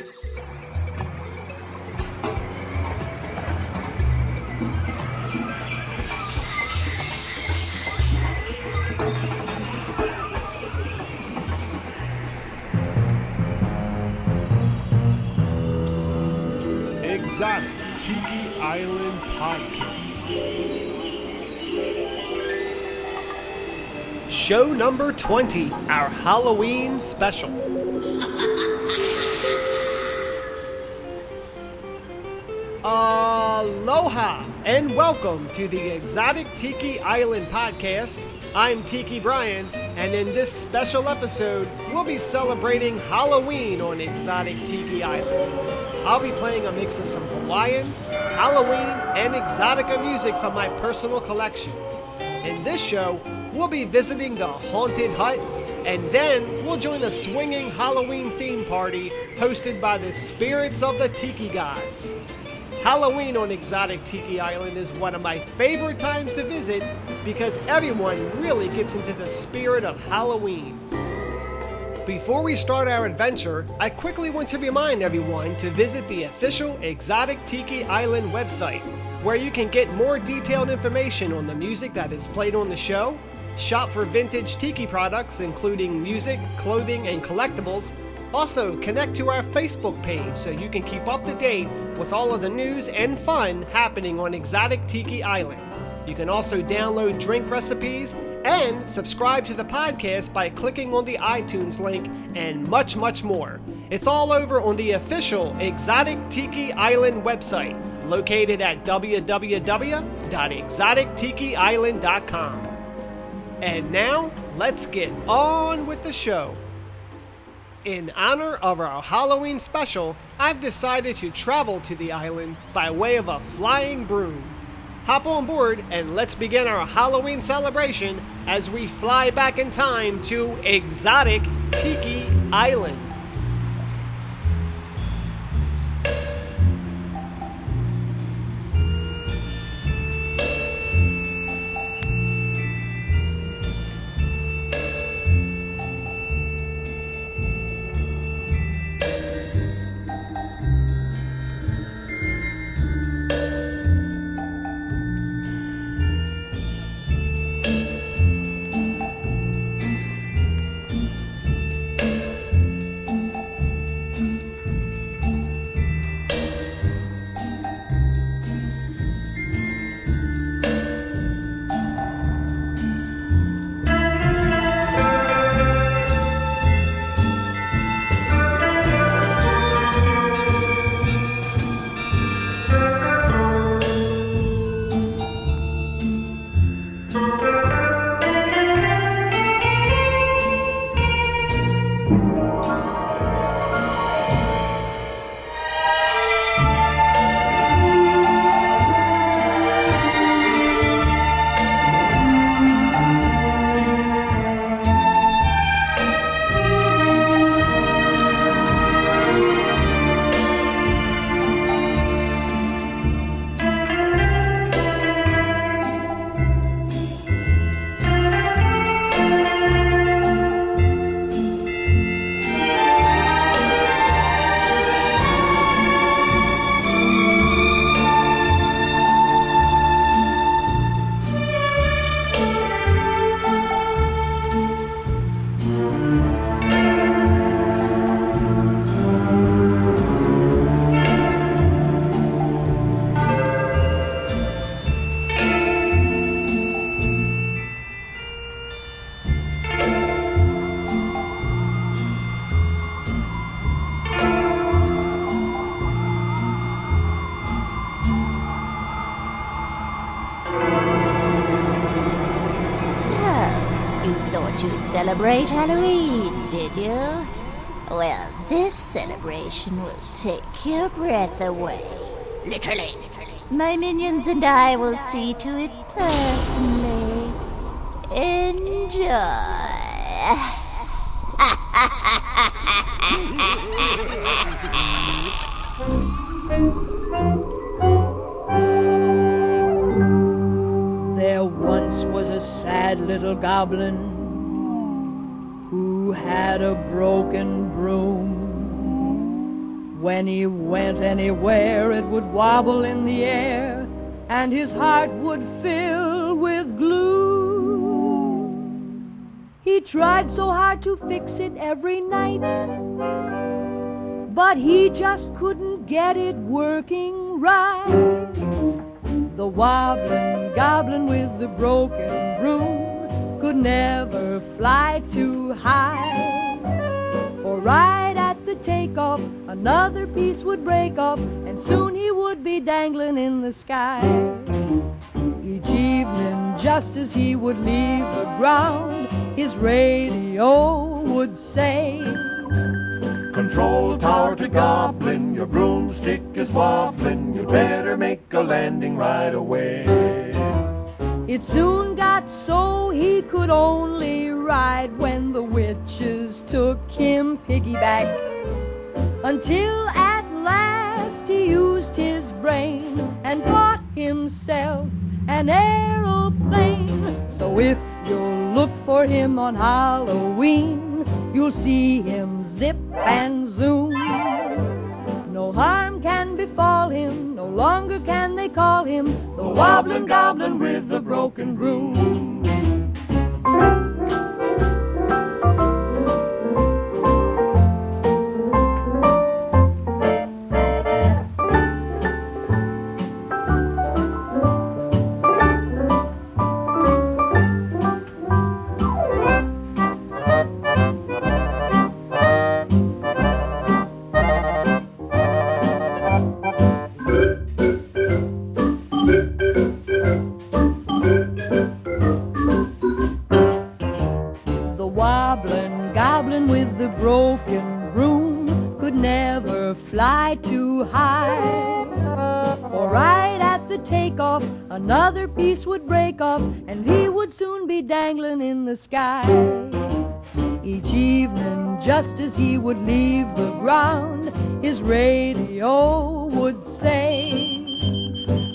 Exotic Tiki Island Podcast. Show number 20, our Halloween special. And welcome to the Exotic Tiki Island podcast. I'm Tiki Brian, and in this special episode, we'll be celebrating Halloween on Exotic Tiki Island. I'll be playing a mix of some Hawaiian, Halloween, and exotica music from my personal collection. In this show, we'll be visiting the Haunted Hut, and then we'll join a swinging Halloween theme party hosted by the spirits of the Tiki Gods. Halloween on Exotic Tiki Island is one of my favorite times to visit because everyone really gets into the spirit of Halloween. Before we start our adventure, I quickly want to remind everyone to visit the official Exotic Tiki Island website, where you can get more detailed information on the music that is played on the show, shop for vintage tiki products including music, clothing, and collectibles. Also, connect to our Facebook page so you can keep up to date with all of the news and fun happening on Exotic Tiki Island. You can also download drink recipes and subscribe to the podcast by clicking on the iTunes link and much, much more. It's all over on the official Exotic Tiki Island website, located at www.exotictikiisland.com. And now, let's get on with the show. In honor of our Halloween special, I've decided to travel to the island by way of a flying broom. Hop on board and let's begin our Halloween celebration as we fly back in time to exotic Tiki Island. Celebrate Halloween, did you? Well, this celebration will take your breath away. Literally. My minions and I will see to it personally. Enjoy. There once was a sad little goblin who had a broken broom. When he went anywhere, it would wobble in the air, and his heart would fill with gloom. He tried so hard to fix it every night, but he just couldn't get it working right. The wobbling goblin with the broken broom could never fly too high. For right at the takeoff, another piece would break off, and soon he would be dangling in the sky. Each evening, just as he would leave the ground, his radio would say, Control tower to Goblin, your broomstick is wobbling. You'd better make a landing right away. It soon got so he could only ride when the witches took him piggyback. Until at last he used his brain and bought himself an aeroplane. So if you'll look for him on Halloween, you'll see him zip and zoom. No harm can befall him, no longer can they call him the wobbling goblin with the broken broom. The sky. Each evening, just as he would leave the ground, his radio would say,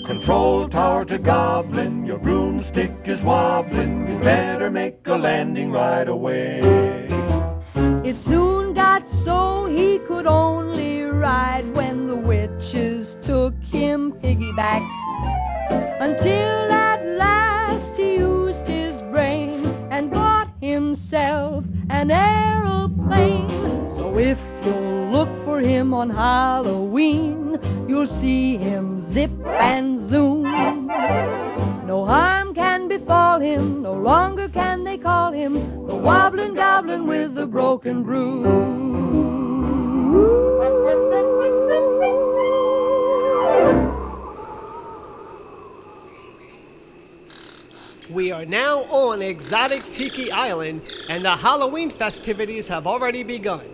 Control tower to Goblin, your broomstick is wobbling. You better make a landing right away. It soon got so he could only ride when the witches took him piggyback. Until at last he himself an aeroplane. So if you'll look for him on Halloween, you'll see him zip and zoom. No harm can befall him, no longer can they call him the wobbling goblin with the broken broom. We are now on exotic Tiki Island, and the Halloween festivities have already begun.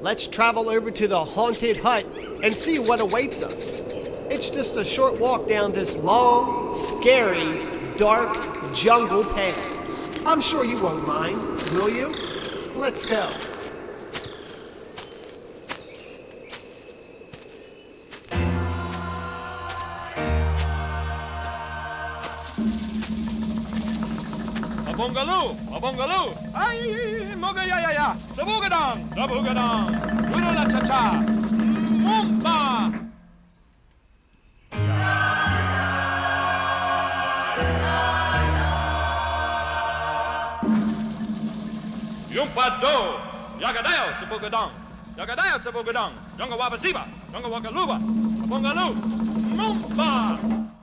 Let's travel over to the haunted hut and see what awaits us. It's just a short walk down this long, scary, dark jungle path. I'm sure you won't mind, will you? Let's go. Mabongaloo, Mabongaloo, ay, Mogayaya, Sabugadang, Sabugadang, Gurula Cha Cha, Mumba. Yumpado, Yagadayo, Sabugadang, Yagadayo, Sabugadang, Yunga Wabasiba, Yunga Wakaluba, Mabongaloo, Mumba.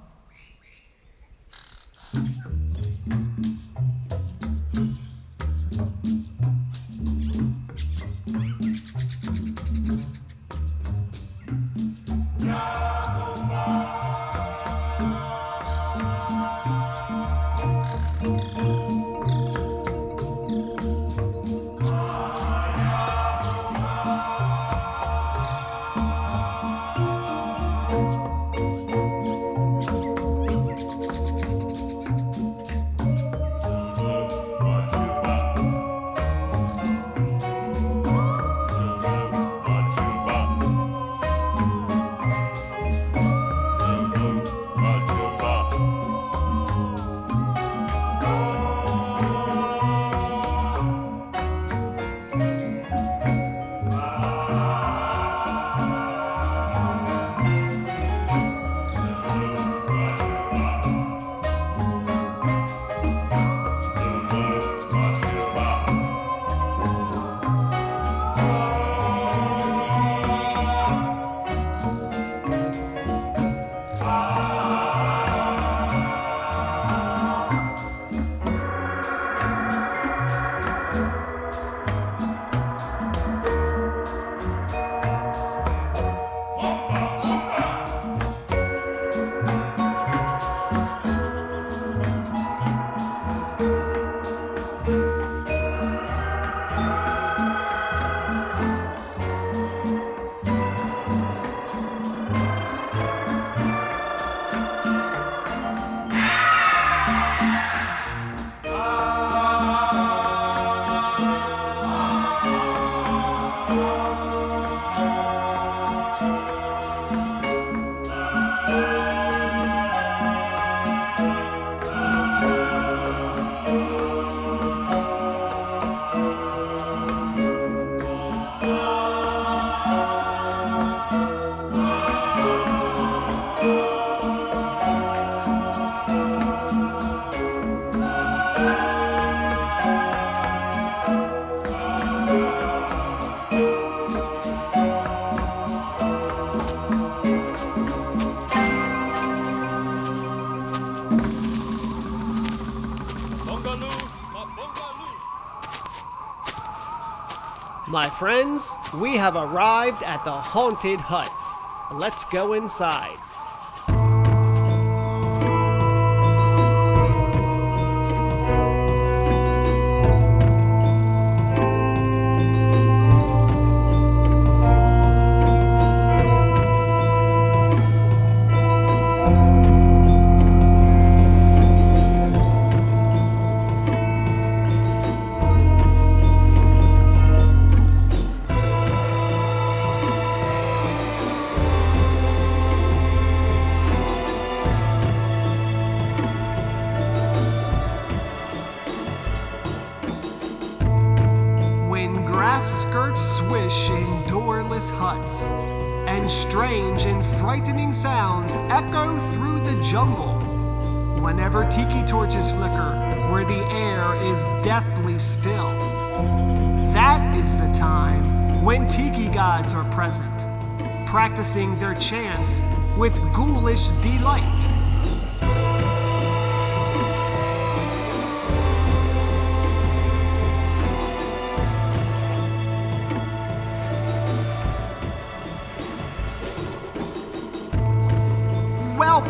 Friends, we have arrived at the haunted hut. Let's go inside. Frightening sounds echo through the jungle. Whenever tiki torches flicker, where the air is deathly still. That is the time when tiki gods are present, practicing their chants with ghoulish delight.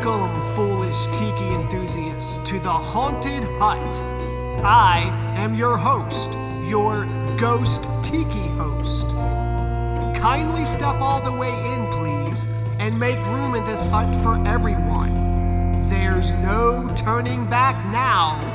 Welcome, foolish tiki enthusiasts, to the Haunted Hut. I am your host, your ghost tiki host. Kindly step all the way in, please, and make room in this hut for everyone. There's no turning back now.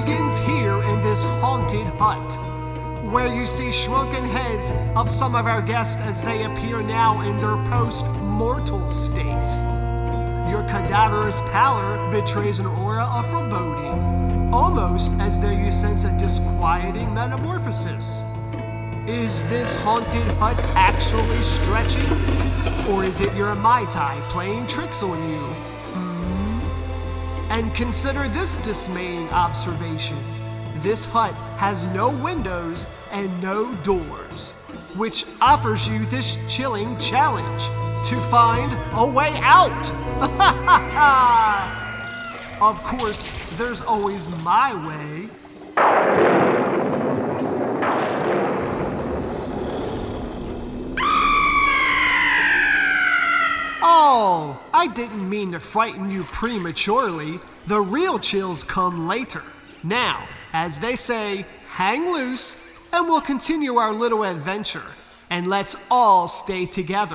Begins here in this haunted hut, where you see shrunken heads of some of our guests as they appear now in their post mortal state. Your cadaverous pallor betrays an aura of foreboding, almost as though you sense a disquieting metamorphosis. Is this haunted hut actually stretching? Or is it your Mai Tai playing tricks on you? And consider this dismaying observation. This hut has no windows and no doors, which offers you this chilling challenge to find a way out. of course, there's always my way. Oh, I didn't mean to frighten you prematurely. The real chills come later. Now, as they say, hang loose, and we'll continue our little adventure. And let's all stay together.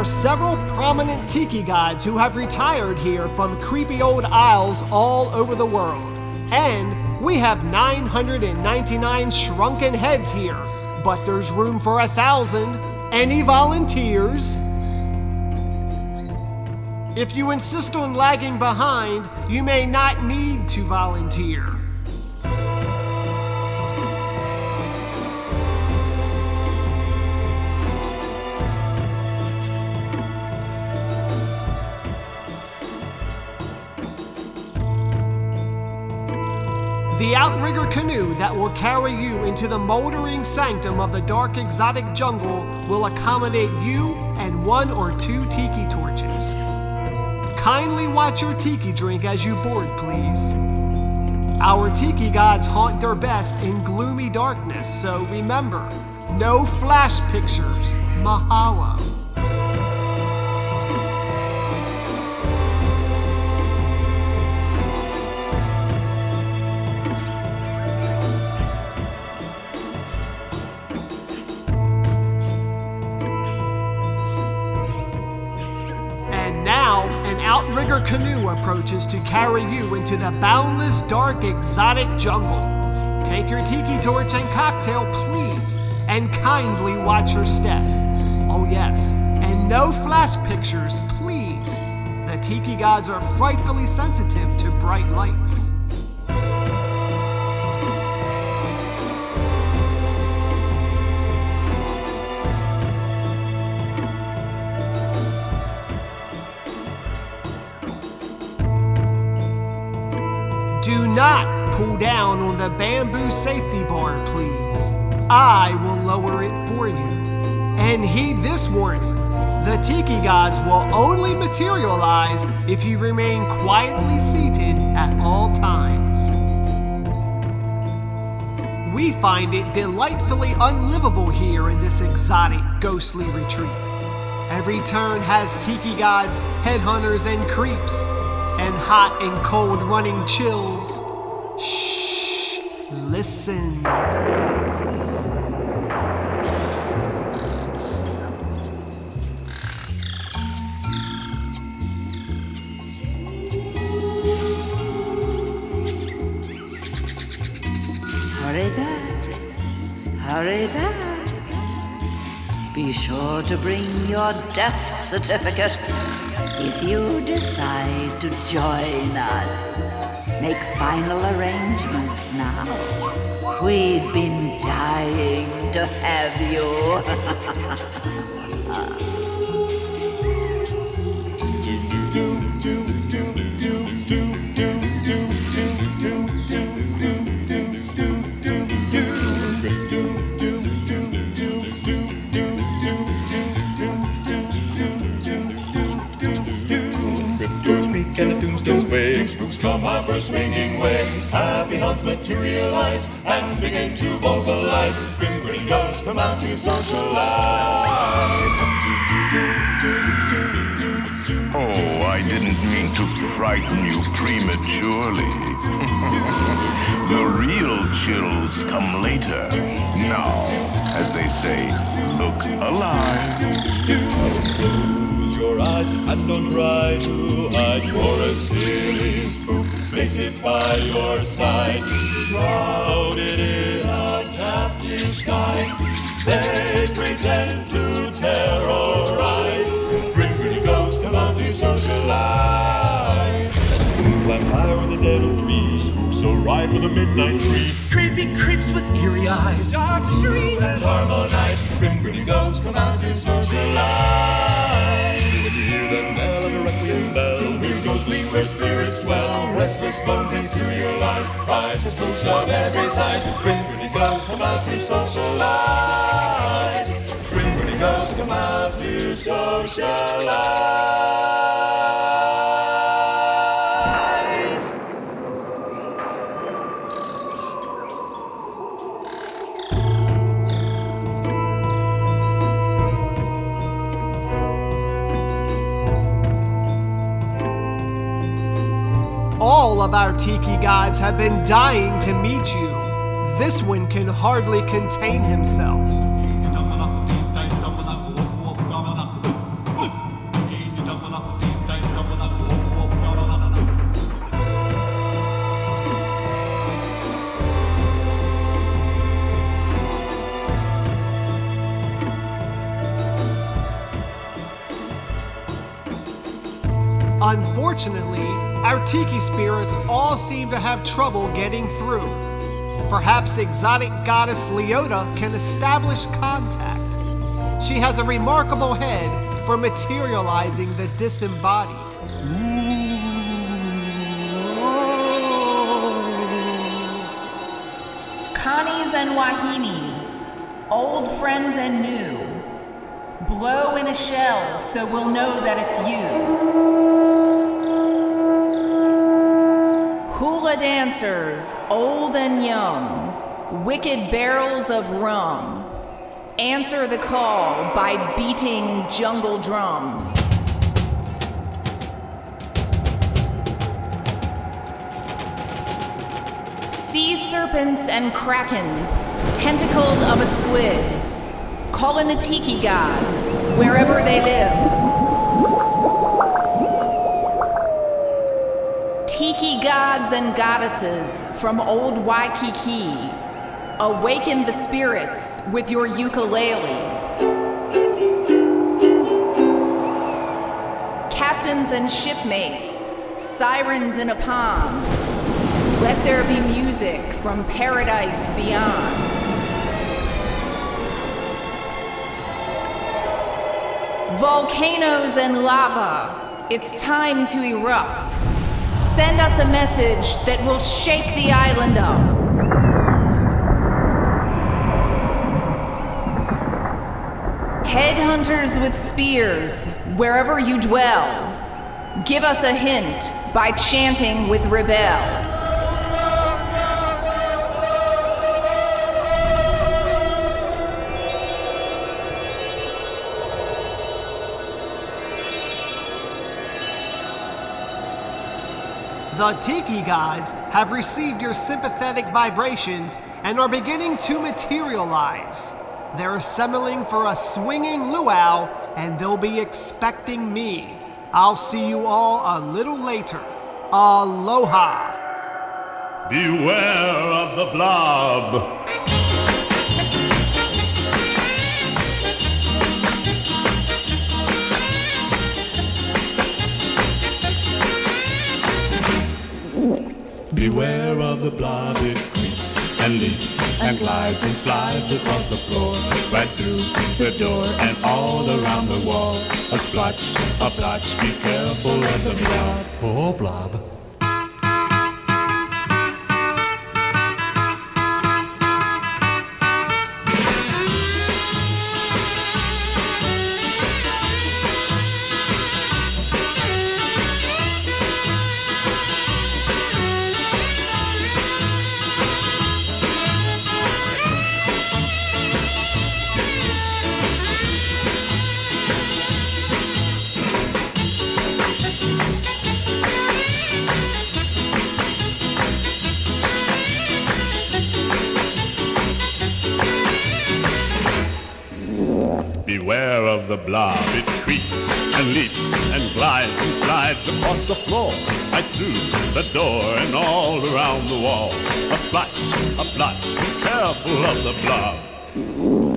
Are several prominent tiki gods who have retired here from creepy old isles all over the world. And we have 999 shrunken heads here, but there's room for a thousand. Any volunteers? If you insist on lagging behind, you may not need to volunteer. The outrigger canoe that will carry you into the moldering sanctum of the dark exotic jungle will accommodate you and one or two tiki torches. Kindly watch your tiki drink as you board, please. Our tiki gods haunt their best in gloomy darkness, so remember no flash pictures. Mahalo. Canoe approaches to carry you into the boundless, dark, exotic jungle. Take your tiki torch and cocktail, please, and kindly watch your step. Oh, yes, and no flash pictures, please. The tiki gods are frightfully sensitive to bright lights. Do not pull down on the bamboo safety bar, please. I will lower it for you. And heed this warning the tiki gods will only materialize if you remain quietly seated at all times. We find it delightfully unlivable here in this exotic, ghostly retreat. Every turn has tiki gods, headhunters, and creeps, and hot and cold running chills. Shh, listen. Hurry back. Hurry back. Be sure to bring your death certificate if you decide to join us. Make final arrangements now. We've been dying to have Doors swinging way. Happy haunts materialize and begin to vocalize. Grim grinning ghosts come out to socialize. Oh, I didn't mean to frighten you prematurely. the real chills come later. Now, as they say, look alive. Your eyes and don't try to hide. You're a silly spook. Place it by your side. Shrouded in a captive disguise. They pretend to terrorize. Grim grinning ghosts come out to socialize. Climb higher in the dead oak trees. Spooks arrive for the midnight spree. Creepy creeps with eerie eyes. Dark shriek and harmonize. Grim grinning ghosts come out to socialize. Where spirits dwell. Restless bones inferiorize. Rise the spooks of every size. Grim grinning ghosts come out to socialize. Grim grinning ghosts come out to socialize. Of our tiki gods have been dying to meet you. This one can hardly contain himself. Our tiki spirits all seem to have trouble getting through. Perhaps exotic goddess Leota can establish contact. She has a remarkable head for materializing the disembodied. Connies and Wahinis, old friends and new. Blow in a shell so we'll know that it's you. Dancers, old and young, wicked barrels of rum. Answer the call by beating jungle drums. Sea serpents and krakens, tentacled of a squid, call in the tiki gods wherever they live. Gods and goddesses from old Waikiki, awaken the spirits with your ukuleles. Captains and shipmates, sirens in a pond, let there be music from paradise beyond. Volcanoes and lava, it's time to erupt. Send us a message that will shake the island up. Headhunters with spears, wherever you dwell, give us a hint by chanting with Rebel. The Tiki gods have received your sympathetic vibrations and are beginning to materialize. They're assembling for a swinging luau and they'll be expecting me. I'll see you all a little later. Aloha. Beware of the blob. Beware of the blob, it creeps and leaps and glides and slides across the floor, right through the door and all around the wall. A splotch, a blotch, be careful of the blob. Oh, blob. Slides across the floor, right through the door and all around the wall. A splash, a blotch, be careful of the blob.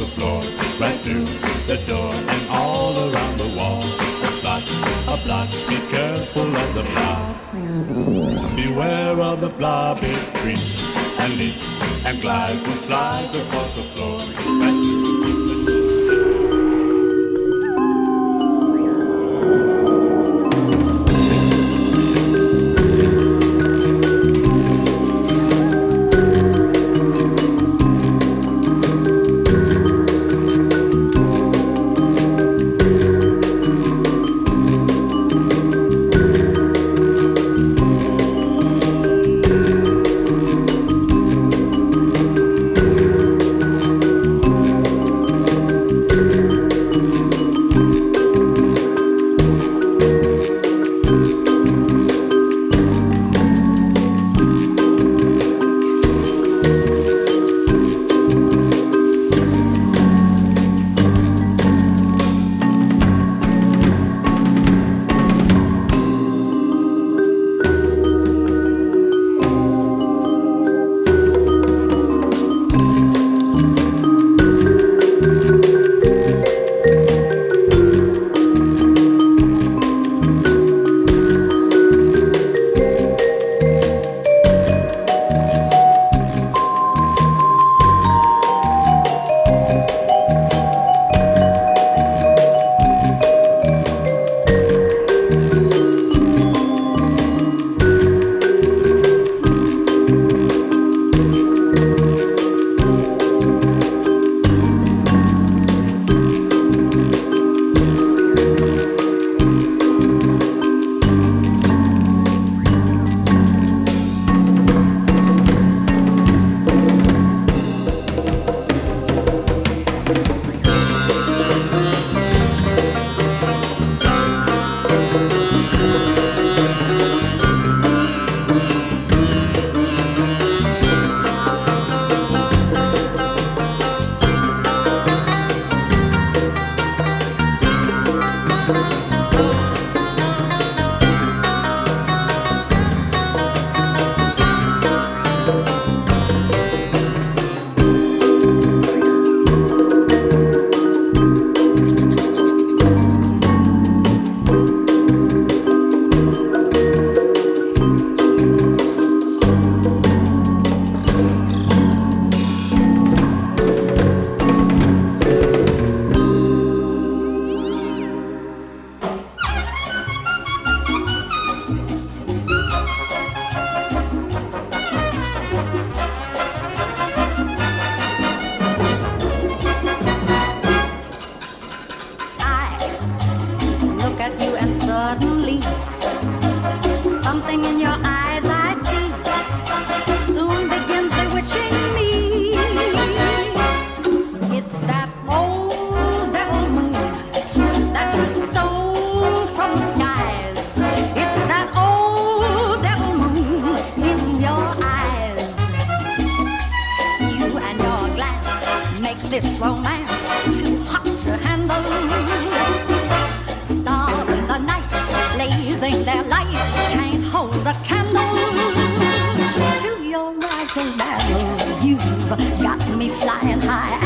The floor, right through the door and all around the wall. A splotch, a blotch, be careful of the blob. Beware of the blob, it creeps and leaps and glides and slides across the floor, right sing their light can't hold a candle to your rising dazzle. You've got me flying high.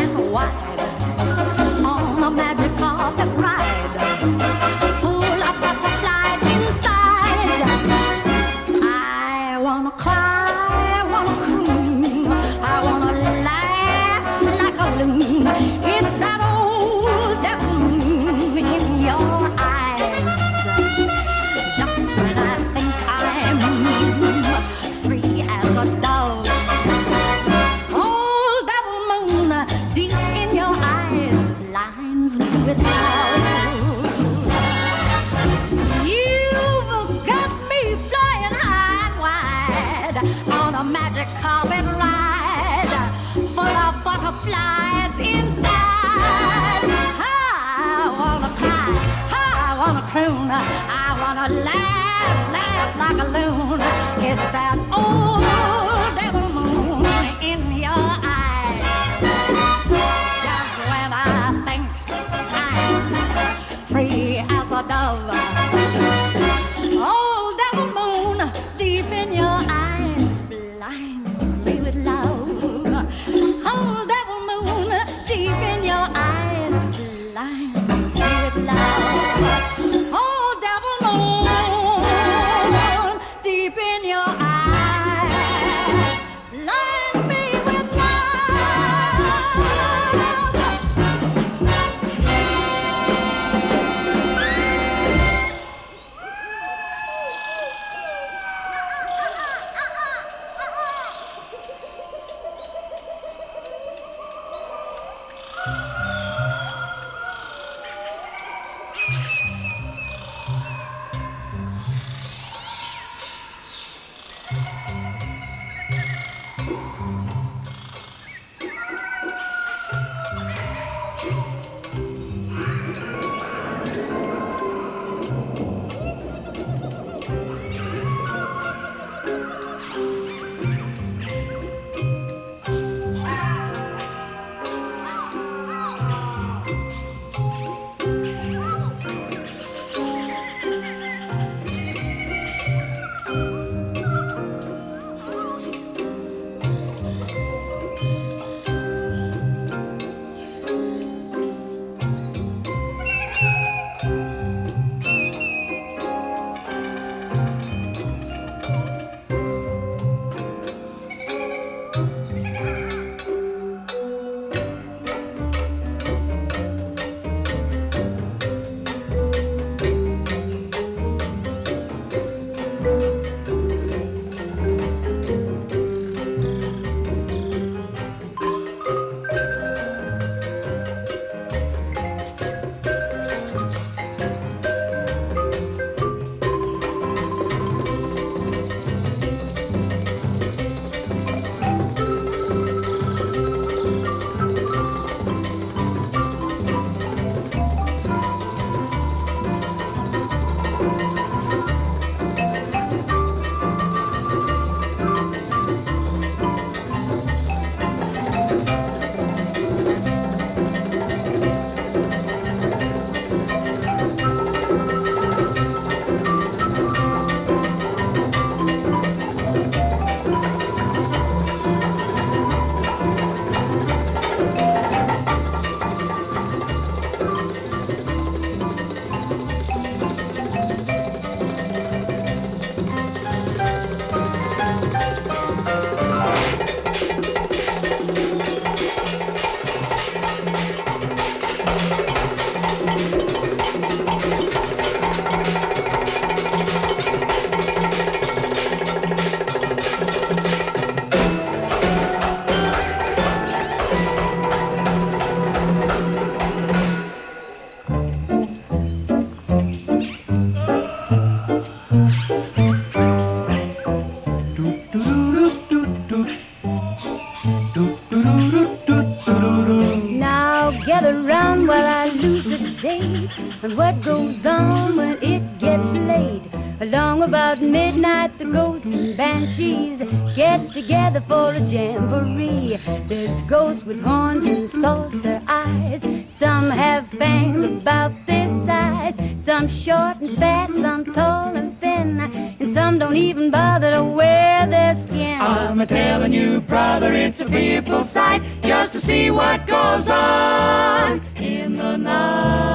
and what goes on when it gets late. Along about midnight, the ghosts and banshees get together for a jamboree. There's ghosts with horns and saucer eyes. Some have fangs about this size. Some short and fat, some tall and thin. And some don't even bother to wear their skin. I'm a telling you, brother, it's a fearful sight just to see what goes on in the night.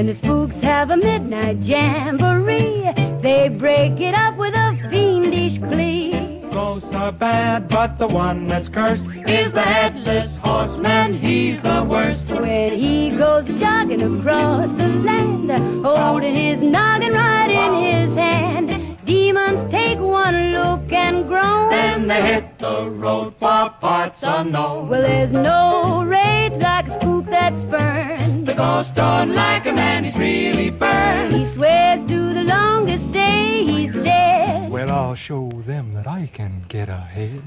When the spooks have a midnight jamboree, they break it up with a fiendish glee. Ghosts are bad, but the one that's cursed is the headless horseman. He's the worst. When he goes jogging across the land, holding his noggin right in his hand, demons take one look and groan. Then they hit the road for parts unknown. Well, there's no rage like a spook that's burned. The ghost don't like a man, he's really burned. He swears to the longest day he's dead. Well, I'll show them that I can get ahead.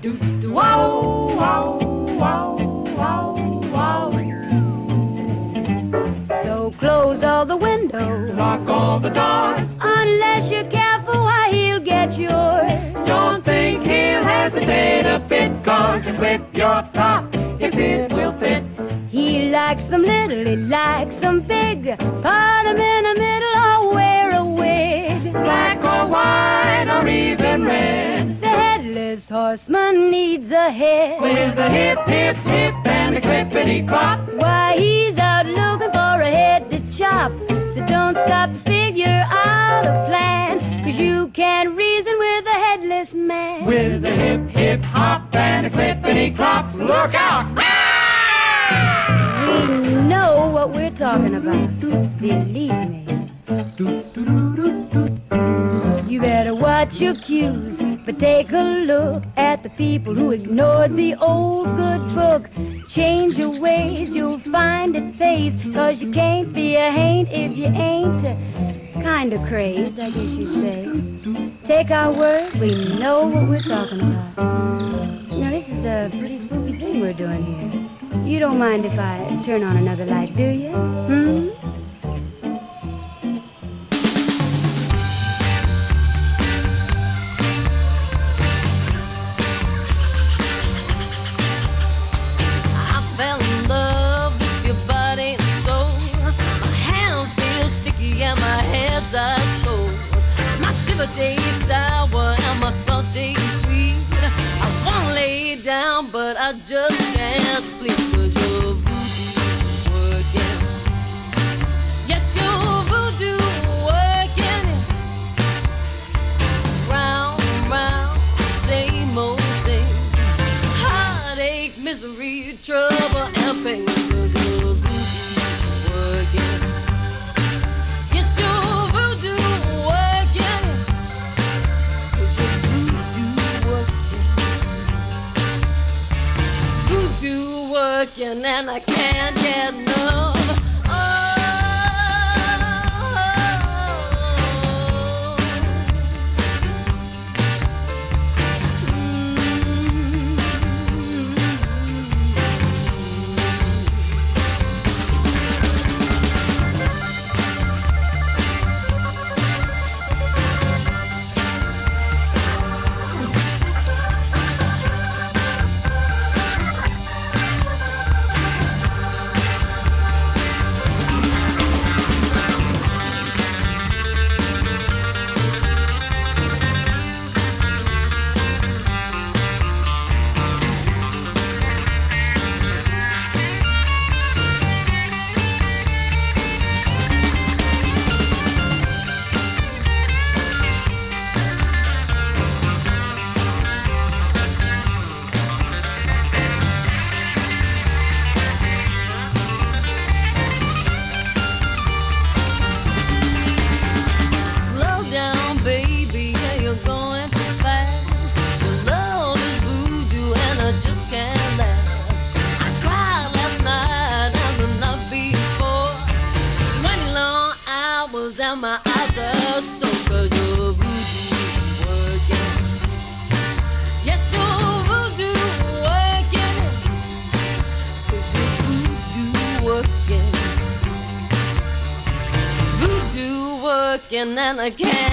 Wow, wow, wow, wow, wow. So close all the windows, Lock all the doors. unless you're careful, why he'll get yours. Don't think he'll hesitate a bit, cause you clip your top if it will fit. He likes them little, he likes them big. Part him in the middle or wear a wig. Black or white or even red. The headless horseman needs a head. With a hip, hip, hip and a clippity clop. Why, he's out looking for a head to chop. So don't stop to figure out a plan. Cause you can't reason with a headless man. With a hip, hip hop and a clippity clop. Look out! We know what we're talking about. Believe me. You better watch your cues, but take a look at the people who ignored the old good book. Change your ways, you'll find it pays, cause you can't be a haint if you ain't kinda crazed, I guess you'd say. Take our word, we know what we're talking about. Now, this is a pretty spooky thing we're doing here. You don't mind if I turn on another light, do you? Hmm? I but I just can't sleep 'cause your working, and I can't get enough. Looking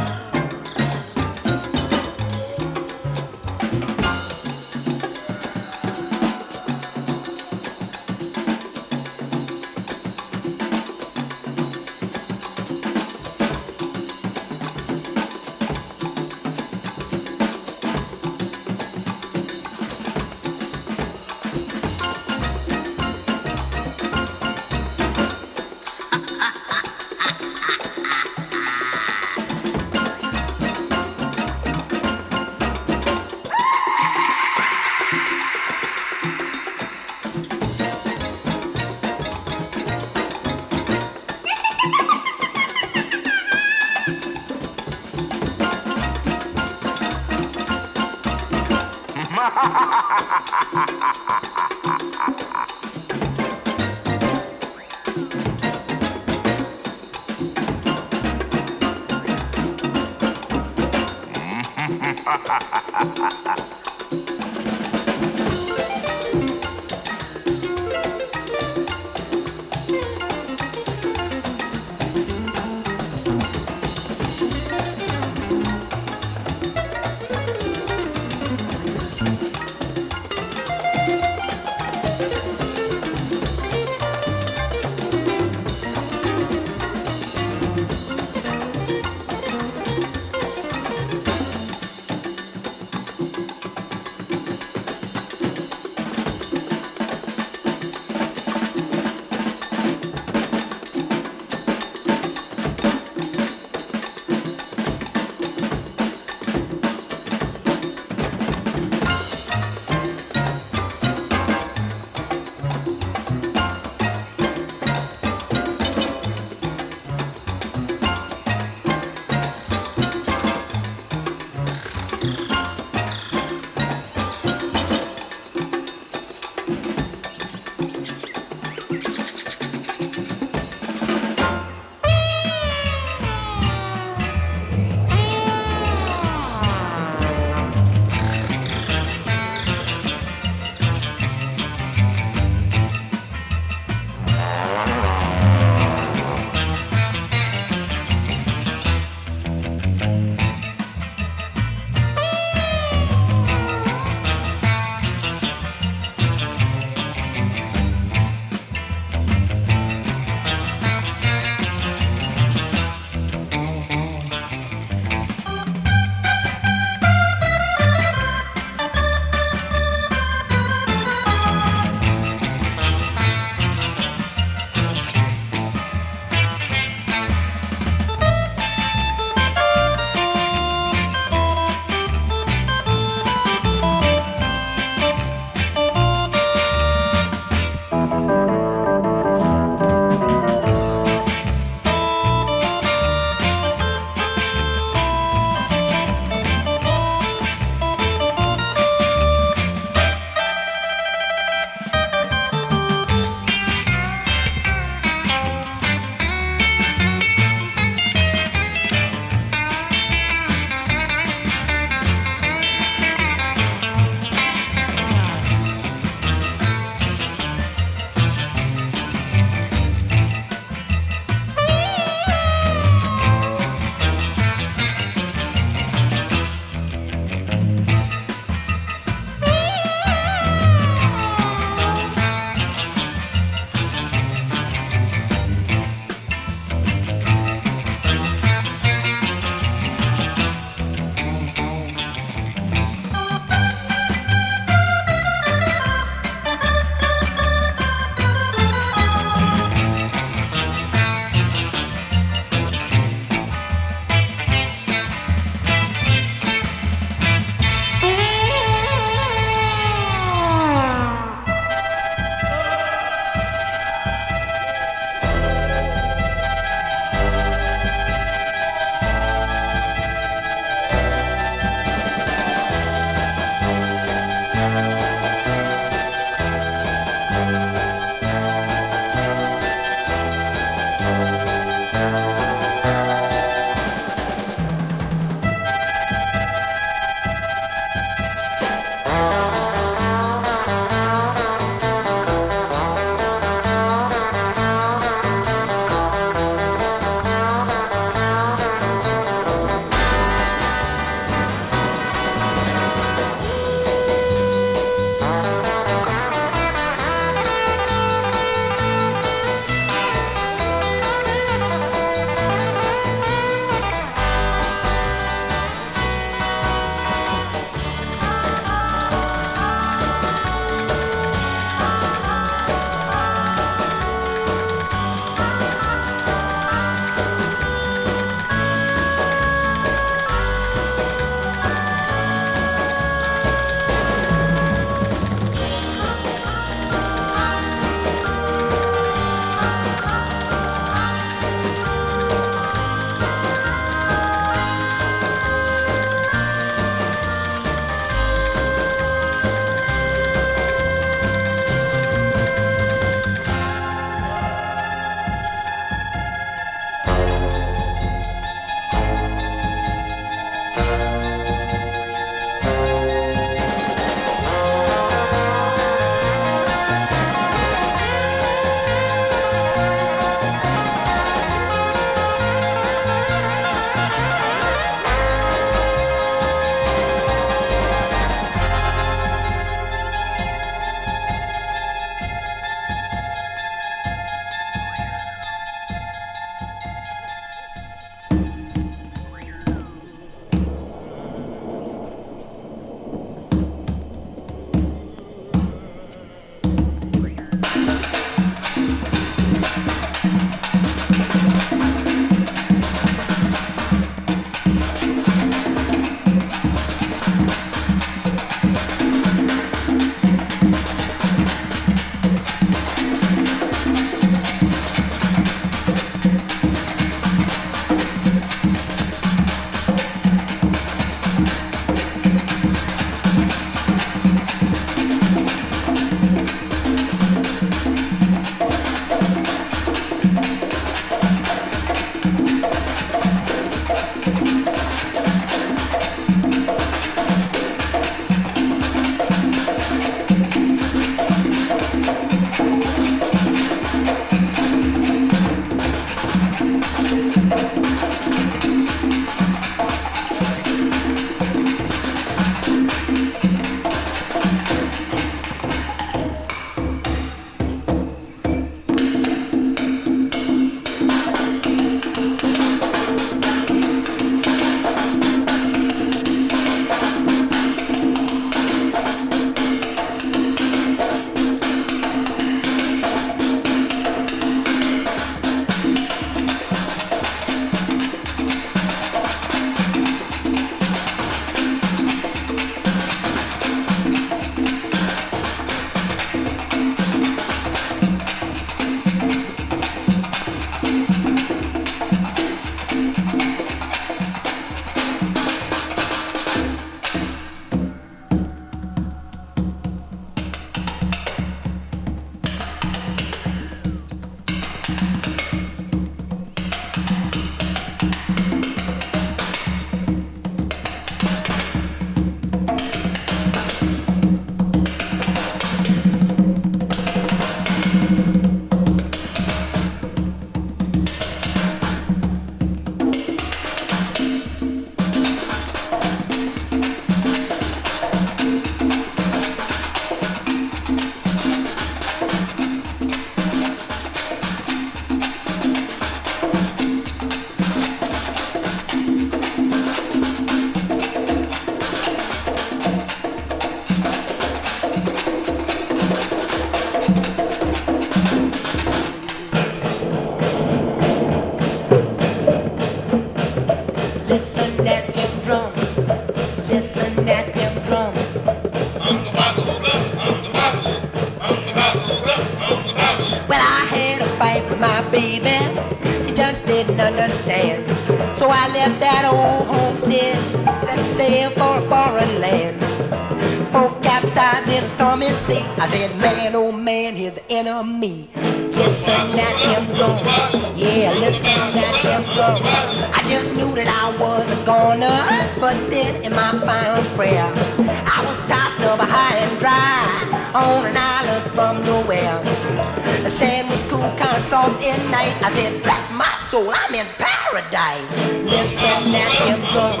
cool, kind of soft at night. I said, bless my soul, I'm in paradise. Listen that damn drum.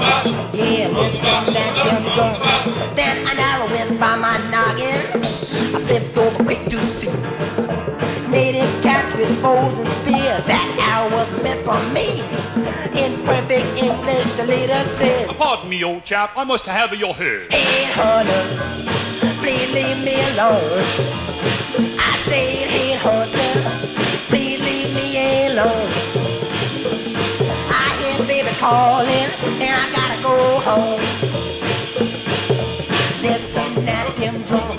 Yeah, listen that damn drum. Then an arrow went by my noggin. I flipped over quick to see native cats with bows and spears. That arrow was meant for me. In perfect English, the leader said, Pardon me, old chap, I must have your head. Hey, hunter, please leave me alone. Calling, and I gotta go home. Listen at them drum.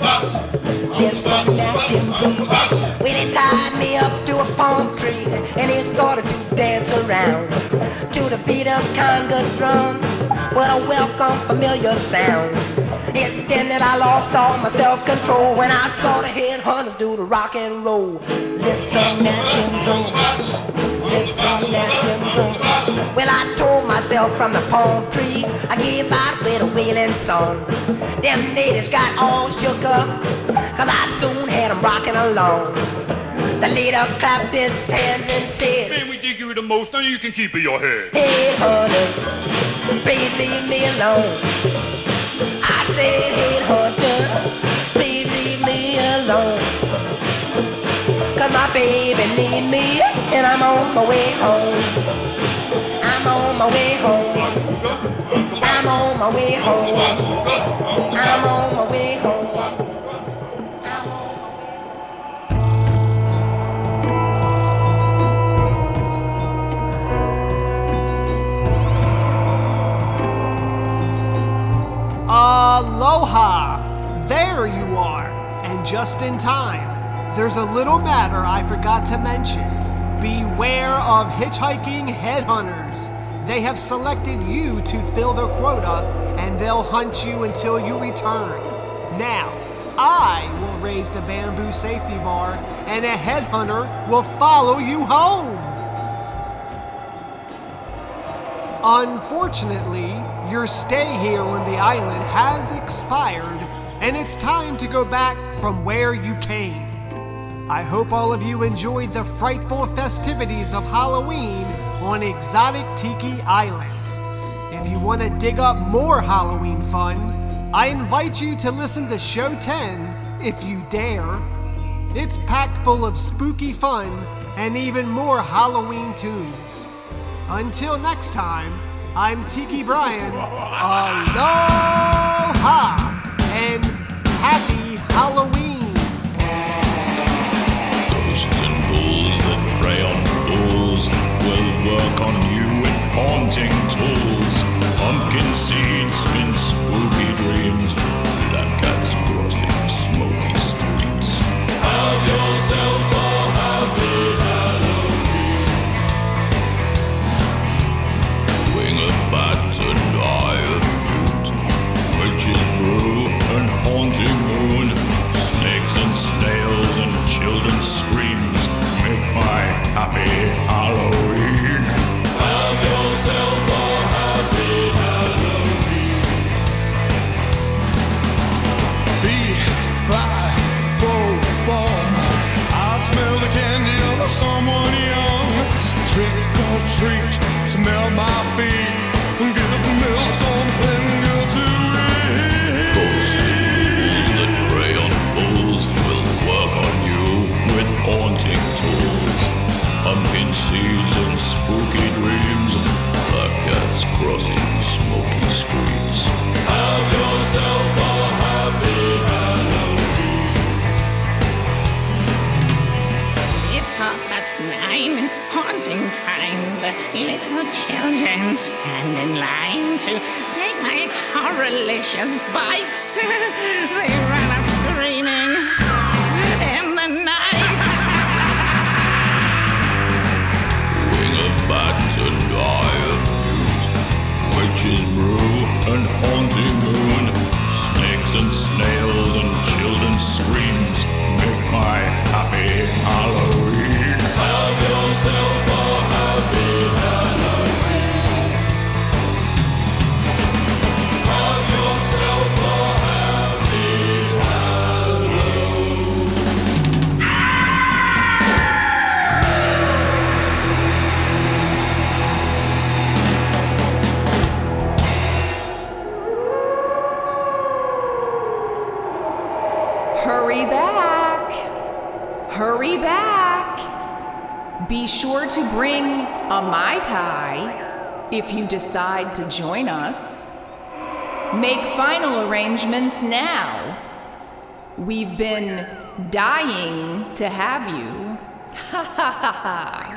Listen at them drum. Well, he tied me up to a palm tree and he started to dance around to the beat of conga drum. What a welcome, familiar sound. It's then that I lost all my self-control when I saw the headhunters do the rock and roll. Listen at them drum. Listen at them drum. Well, I told myself from the palm tree, I gave out with a wailing song. Them natives got all shook up, cause I soon had them rocking along. The leader clapped his hands and said, Man, we dig you the most, now you can keep it your head. Headhunters, please leave me alone. I said, Headhunter, please leave me alone. Cause my baby need me and I'm on my way home. I'm on my way home. I'm on my way home. I'm on my way home. Aloha! There you are, and just in time. There's a little matter I forgot to mention. Beware of hitchhiking headhunters. They have selected you to fill their quota, and they'll hunt you until you return. Now, I will raise the bamboo safety bar, and a headhunter will follow you home. Unfortunately, your stay here on the island has expired, and it's time to go back from where you came. I hope all of you enjoyed the frightful festivities of Halloween on Exotic Tiki Island. If you want to dig up more Halloween fun, I invite you to listen to Show 10 if you dare. It's packed full of spooky fun and even more Halloween tunes. Until next time, I'm Tiki Brian. Aloha and happy Halloween. Ghosts and ghouls that prey on fools will work on you with haunting tools. Pumpkin seeds happy spooky dreams. Black cats crossing smoky streets. Have yourself a happy Halloween. It's half past nine, it's haunting time. The little children stand in line to take my horrorlicious bites. They ran out screaming witches brew and haunting moon, snakes and snails and children's screams make my happy Halloween. Have yourself a happy Be sure to bring a Mai Tai if you decide to join us. Make final arrangements now. We've been dying to have you. Ha ha ha ha.